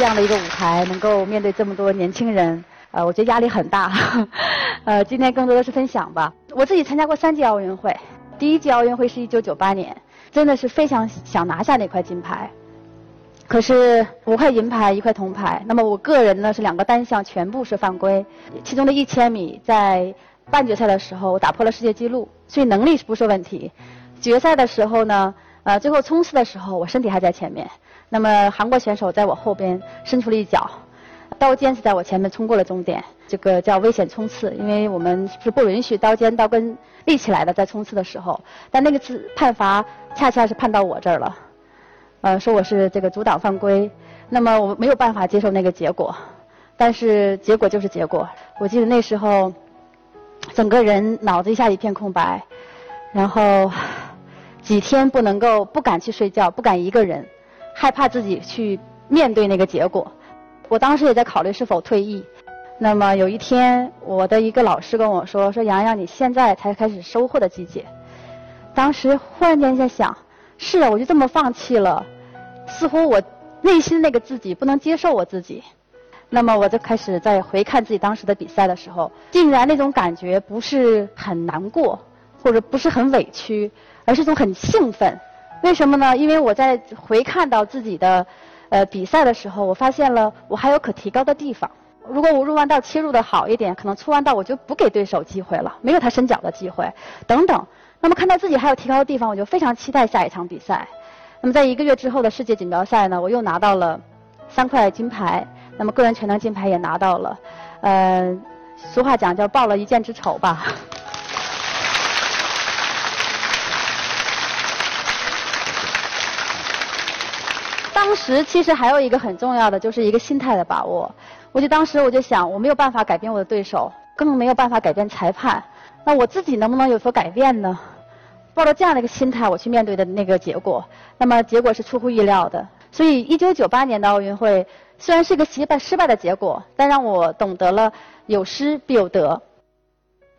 这样的一个舞台，能够面对这么多年轻人，呃，我觉得压力很大。呃，今天更多的是分享吧。我自己参加过三届奥运会，第一届奥运会是一九九八年，真的是非常想拿下那块金牌。可是五块银牌，一块铜牌。那么我个人呢是两个单项全部是犯规，其中的一千米在半决赛的时候我打破了世界纪录，所以能力是不是问题。决赛的时候呢，呃，最后冲刺的时候我身体还在前面，那么韩国选手在我后边伸出了一脚，刀尖是在我前面冲过了终点，这个叫危险冲刺，因为我们是不允许刀尖刀根立起来的在冲刺的时候，但那个次判罚恰恰是判到我这儿了，呃，说我是这个阻挡犯规，那么我没有办法接受那个结果，但是结果就是结果。我记得那时候，整个人脑子一下一片空白，然后。几天不能够不敢去睡觉，不敢一个人，害怕自己去面对那个结果。我当时也在考虑是否退役。那么有一天，我的一个老师跟我说：“说洋洋，你现在才开始收获的季节。”当时忽然间在想：是啊，我就这么放弃了，似乎我内心那个自己不能接受我自己。那么我就开始在回看自己当时的比赛的时候，竟然那种感觉不是很难过，或者不是很委屈。而是一种很兴奋，为什么呢？因为我在回看到自己的呃比赛的时候，我发现了我还有可提高的地方。如果我入弯道切入的好一点，可能出弯道我就不给对手机会了，没有他伸脚的机会，等等。那么看到自己还有提高的地方，我就非常期待下一场比赛。那么在一个月之后的世界锦标赛呢，我又拿到了三块金牌，那么个人全能金牌也拿到了。呃，俗话讲叫报了一箭之仇吧。当时其实还有一个很重要的，就是一个心态的把握。我就当时我就想，我没有办法改变我的对手，更没有办法改变裁判，那我自己能不能有所改变呢？抱着这样的一个心态，我去面对的那个结果，那么结果是出乎意料的。所以，一九九八年的奥运会虽然是一个失败失败的结果，但让我懂得了有失必有得。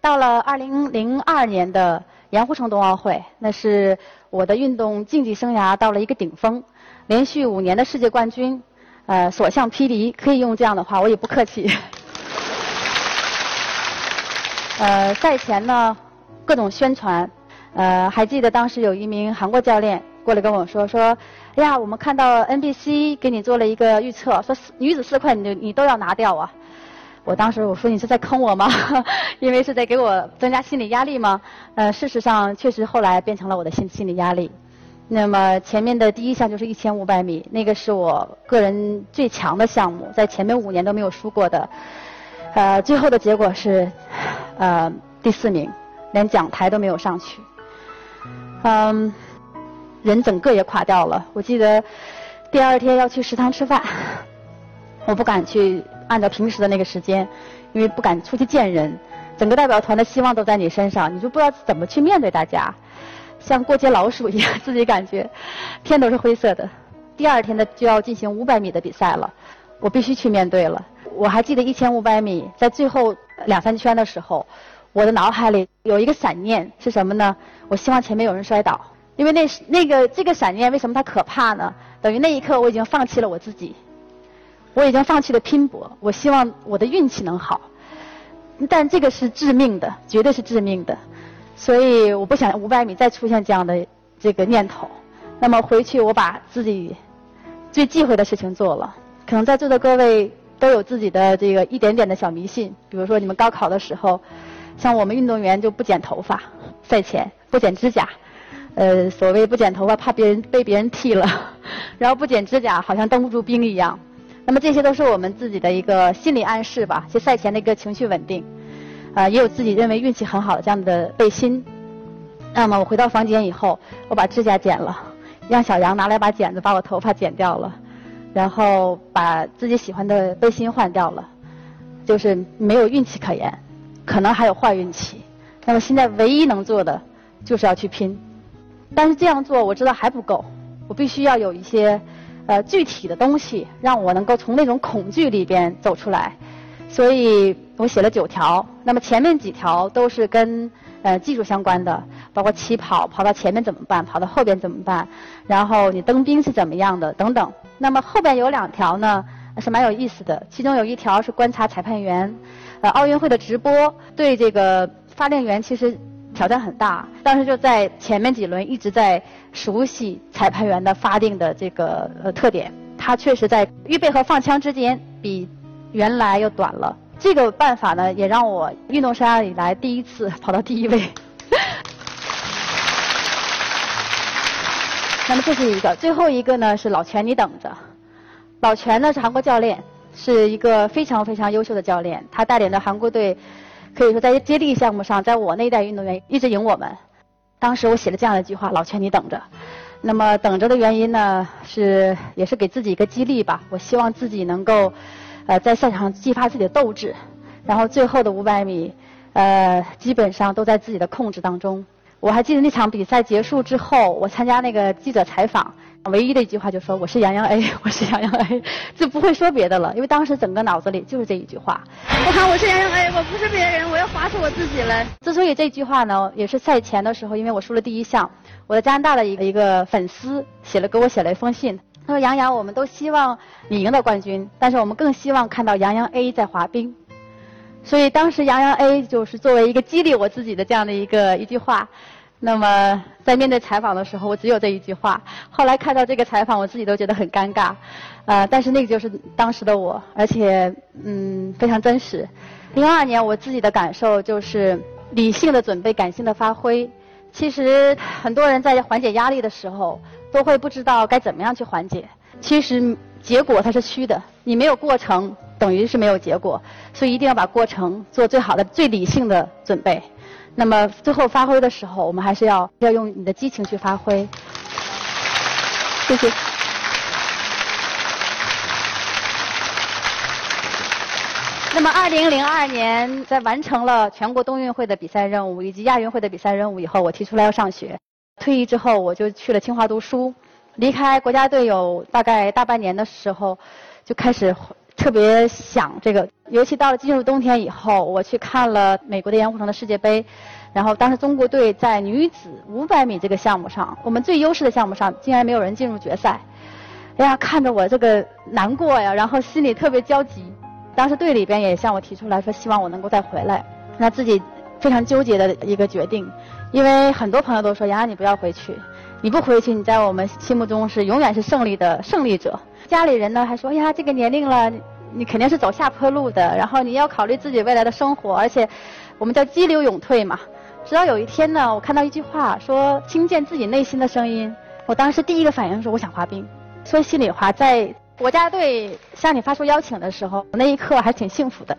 到了二零零二年的盐湖城冬奥会，那是我的运动竞技生涯到了一个顶峰。连续五年的世界冠军，呃，所向披靡，可以用这样的话，我也不客气。呃，赛前呢，各种宣传，呃，还记得当时有一名韩国教练过来跟我说说，哎呀，我们看到 NBC 给你做了一个预测，说女子四块你你都要拿掉啊。我当时我说你是在坑我吗？因为是在给我增加心理压力吗？呃，事实上确实后来变成了我的心心理压力。那么前面的第一项就是一千五百米，那个是我个人最强的项目，在前面五年都没有输过的。呃，最后的结果是，呃，第四名，连讲台都没有上去。嗯，人整个也垮掉了。我记得第二天要去食堂吃饭，我不敢去按照平时的那个时间，因为不敢出去见人。整个代表团的希望都在你身上，你就不知道怎么去面对大家。像过街老鼠一样，自己感觉天都是灰色的。第二天的就要进行五百米的比赛了，我必须去面对了。我还记得一千五百米在最后两三圈的时候，我的脑海里有一个闪念是什么呢？我希望前面有人摔倒，因为那那个这个闪念为什么它可怕呢？等于那一刻我已经放弃了我自己，我已经放弃了拼搏。我希望我的运气能好，但这个是致命的，绝对是致命的。所以我不想五百米再出现这样的这个念头。那么回去我把自己最忌讳的事情做了。可能在座的各位都有自己的这个一点点的小迷信，比如说你们高考的时候，像我们运动员就不剪头发，赛前不剪指甲，呃，所谓不剪头发怕别人被别人剃了，然后不剪指甲好像当不住兵一样。那么这些都是我们自己的一个心理暗示吧，就赛前的一个情绪稳定。啊，也有自己认为运气很好的这样的背心。那么我回到房间以后，我把指甲剪了，让小杨拿来把剪子把我头发剪掉了，然后把自己喜欢的背心换掉了，就是没有运气可言，可能还有坏运气。那么现在唯一能做的就是要去拼，但是这样做我知道还不够，我必须要有一些呃具体的东西，让我能够从那种恐惧里边走出来。所以我写了九条，那么前面几条都是跟呃技术相关的，包括起跑跑到前面怎么办，跑到后边怎么办，然后你登冰是怎么样的等等。那么后边有两条呢，是蛮有意思的。其中有一条是观察裁判员，呃，奥运会的直播对这个发令员其实挑战很大。当时就在前面几轮一直在熟悉裁判员的发令的这个呃特点。他确实在预备和放枪之间比原来又短了。这个办法呢，也让我运动生涯以来第一次跑到第一位。那么这是一个，最后一个呢是老全，你等着。老全呢是韩国教练，是一个非常非常优秀的教练。他带领的韩国队，可以说在接力项目上，在我那一代运动员一直赢我们。当时我写了这样的一句话：“老全，你等着。”那么等着的原因呢，是也是给自己一个激励吧。我希望自己能够，呃，在赛场上激发自己的斗志，然后最后的五百米，呃，基本上都在自己的控制当中。我还记得那场比赛结束之后，我参加那个记者采访，唯一的一句话就说：“我是杨洋 A，我是杨洋 A，就不会说别的了。”因为当时整个脑子里就是这一句话。我喊，我是杨洋 A，我不是别人，我要划出我自己来。之所以这句话呢，也是赛前的时候，因为我输了第一项。我的加拿大的一个一个粉丝写了给我写了一封信，说：“杨洋，我们都希望你赢得冠军，但是我们更希望看到杨洋 A 在滑冰。”所以当时杨洋 A 就是作为一个激励我自己的这样的一个一句话。那么在面对采访的时候，我只有这一句话。后来看到这个采访，我自己都觉得很尴尬，呃，但是那个就是当时的我，而且嗯非常真实。零二年我自己的感受就是理性的准备，感性的发挥。其实很多人在缓解压力的时候，都会不知道该怎么样去缓解。其实结果它是虚的，你没有过程，等于是没有结果。所以一定要把过程做最好的、最理性的准备。那么最后发挥的时候，我们还是要要用你的激情去发挥。谢谢。那么，二零零二年在完成了全国冬运会的比赛任务以及亚运会的比赛任务以后，我提出来要上学。退役之后，我就去了清华读书。离开国家队有大概大半年的时候，就开始特别想这个。尤其到了进入冬天以后，我去看了美国的盐湖城的世界杯，然后当时中国队在女子五百米这个项目上，我们最优势的项目上，竟然没有人进入决赛。哎呀，看着我这个难过呀，然后心里特别焦急。当时队里边也向我提出来说，希望我能够再回来。那自己非常纠结的一个决定，因为很多朋友都说：“杨洋，你不要回去，你不回去，你在我们心目中是永远是胜利的胜利者。”家里人呢还说：“呀，这个年龄了，你肯定是走下坡路的。然后你要考虑自己未来的生活，而且我们叫激流勇退嘛。”直到有一天呢，我看到一句话说：“听见自己内心的声音。”我当时第一个反应是：我想滑冰。说心里话，在。国家队向你发出邀请的时候，那一刻还挺幸福的，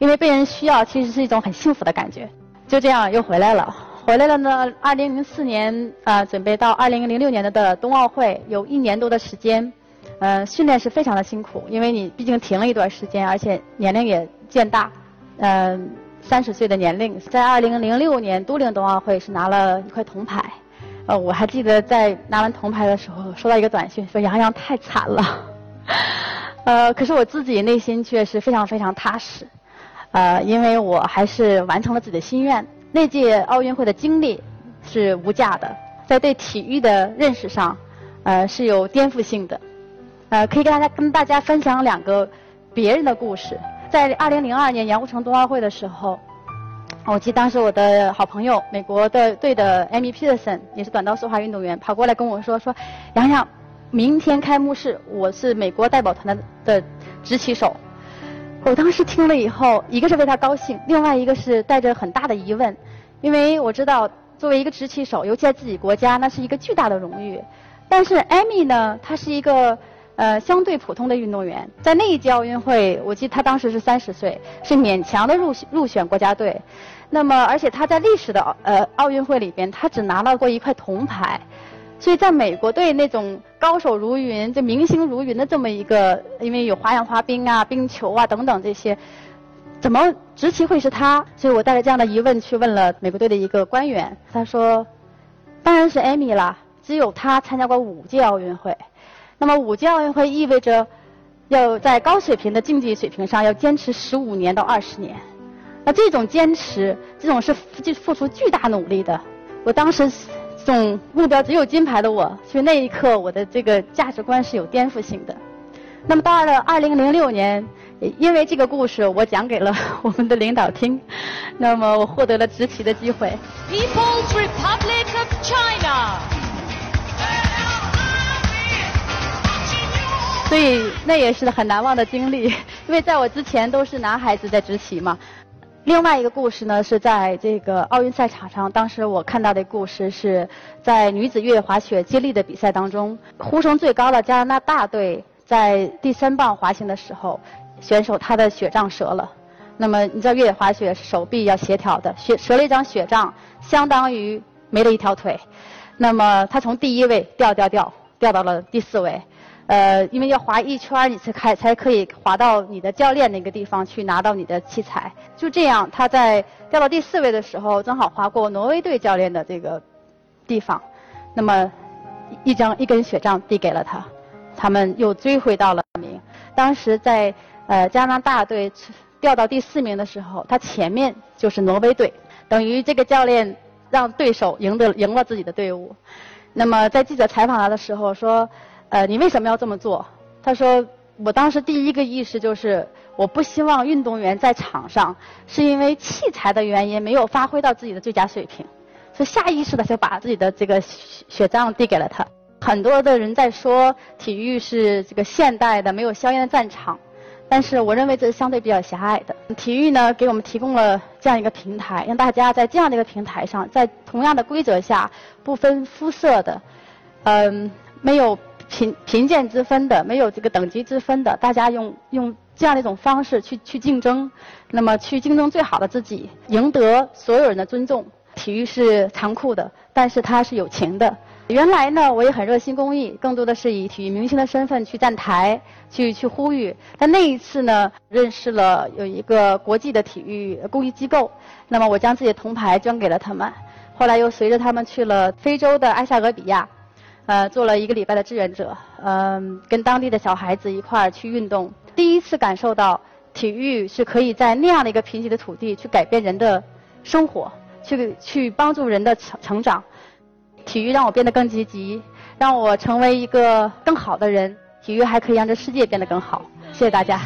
因为被人需要其实是一种很幸福的感觉。就这样又回来了，回来了呢。二零零四年啊，准备到二零零六年的冬奥会，有一年多的时间，呃，训练是非常的辛苦，因为你毕竟停了一段时间，而且年龄也渐大，嗯，三十岁的年龄，在二零零六年都灵冬奥会是拿了一块铜牌，呃，我还记得在拿完铜牌的时候收到一个短信，说杨洋太惨了。呃，可是我自己内心却是非常非常踏实，呃，因为我还是完成了自己的心愿。那届奥运会的经历是无价的，在对体育的认识上，呃，是有颠覆性的。呃，可以跟大家跟大家分享两个别人的故事。在2002年盐湖城冬奥会的时候，我记得当时我的好朋友美国的队的 Amy Peterson 也是短道速滑运动员，跑过来跟我说说，洋洋。明天开幕式，我是美国代表团的的执旗手。我当时听了以后，一个是为他高兴，另外一个是带着很大的疑问，因为我知道作为一个执旗手，尤其在自己国家，那是一个巨大的荣誉。但是艾米呢，她是一个呃相对普通的运动员，在那一届奥运会，我记得她当时是三十岁，是勉强的入入选国家队。那么，而且她在历史的呃奥运会里边，她只拿到过一块铜牌。所以，在美国队那种高手如云、就明星如云的这么一个，因为有花样滑冰啊、冰球啊等等这些，怎么执旗会是他？所以我带着这样的疑问去问了美国队的一个官员，他说：“当然是艾米了，只有他参加过五届奥运会。那么五届奥运会意味着要在高水平的竞技水平上要坚持十五年到二十年。那这种坚持，这种是付付出巨大努力的。我当时。”这种目标只有金牌的我，所以那一刻我的这个价值观是有颠覆性的。那么到了二零零六年，因为这个故事我讲给了我们的领导听，那么我获得了执旗的机会。People's Republic of China。所以那也是很难忘的经历，因为在我之前都是男孩子在执旗嘛。另外一个故事呢，是在这个奥运赛场上，当时我看到的故事是在女子越野滑雪接力的比赛当中，呼声最高的加拿大队在第三棒滑行的时候，选手他的雪杖折了。那么你知道越野滑雪手臂要协调的，雪折了一张雪杖，相当于没了一条腿。那么他从第一位掉掉掉掉到了第四位。呃，因为要滑一圈你才开才可以滑到你的教练那个地方去拿到你的器材。就这样，他在掉到第四位的时候，正好滑过挪威队教练的这个地方，那么一张一根雪杖递给了他，他们又追回到了名。当时在呃加拿大队掉到第四名的时候，他前面就是挪威队，等于这个教练让对手赢得赢了自己的队伍。那么在记者采访他的时候说。呃，你为什么要这么做？他说，我当时第一个意识就是，我不希望运动员在场上是因为器材的原因没有发挥到自己的最佳水平，所以下意识的就把自己的这个血杖递给了他。很多的人在说体育是这个现代的没有硝烟的战场，但是我认为这是相对比较狭隘的。体育呢，给我们提供了这样一个平台，让大家在这样的一个平台上，在同样的规则下，不分肤色的，嗯，没有。贫贫贱之分的，没有这个等级之分的，大家用用这样的一种方式去去竞争，那么去竞争最好的自己，赢得所有人的尊重。体育是残酷的，但是它是有情的。原来呢，我也很热心公益，更多的是以体育明星的身份去站台，去去呼吁。但那一次呢，认识了有一个国际的体育公益机构，那么我将自己的铜牌捐给了他们。后来又随着他们去了非洲的埃塞俄比亚。呃，做了一个礼拜的志愿者，嗯，跟当地的小孩子一块儿去运动，第一次感受到体育是可以在那样的一个贫瘠的土地去改变人的生活，去去帮助人的成成长。体育让我变得更积极，让我成为一个更好的人。体育还可以让这世界变得更好。谢谢大家。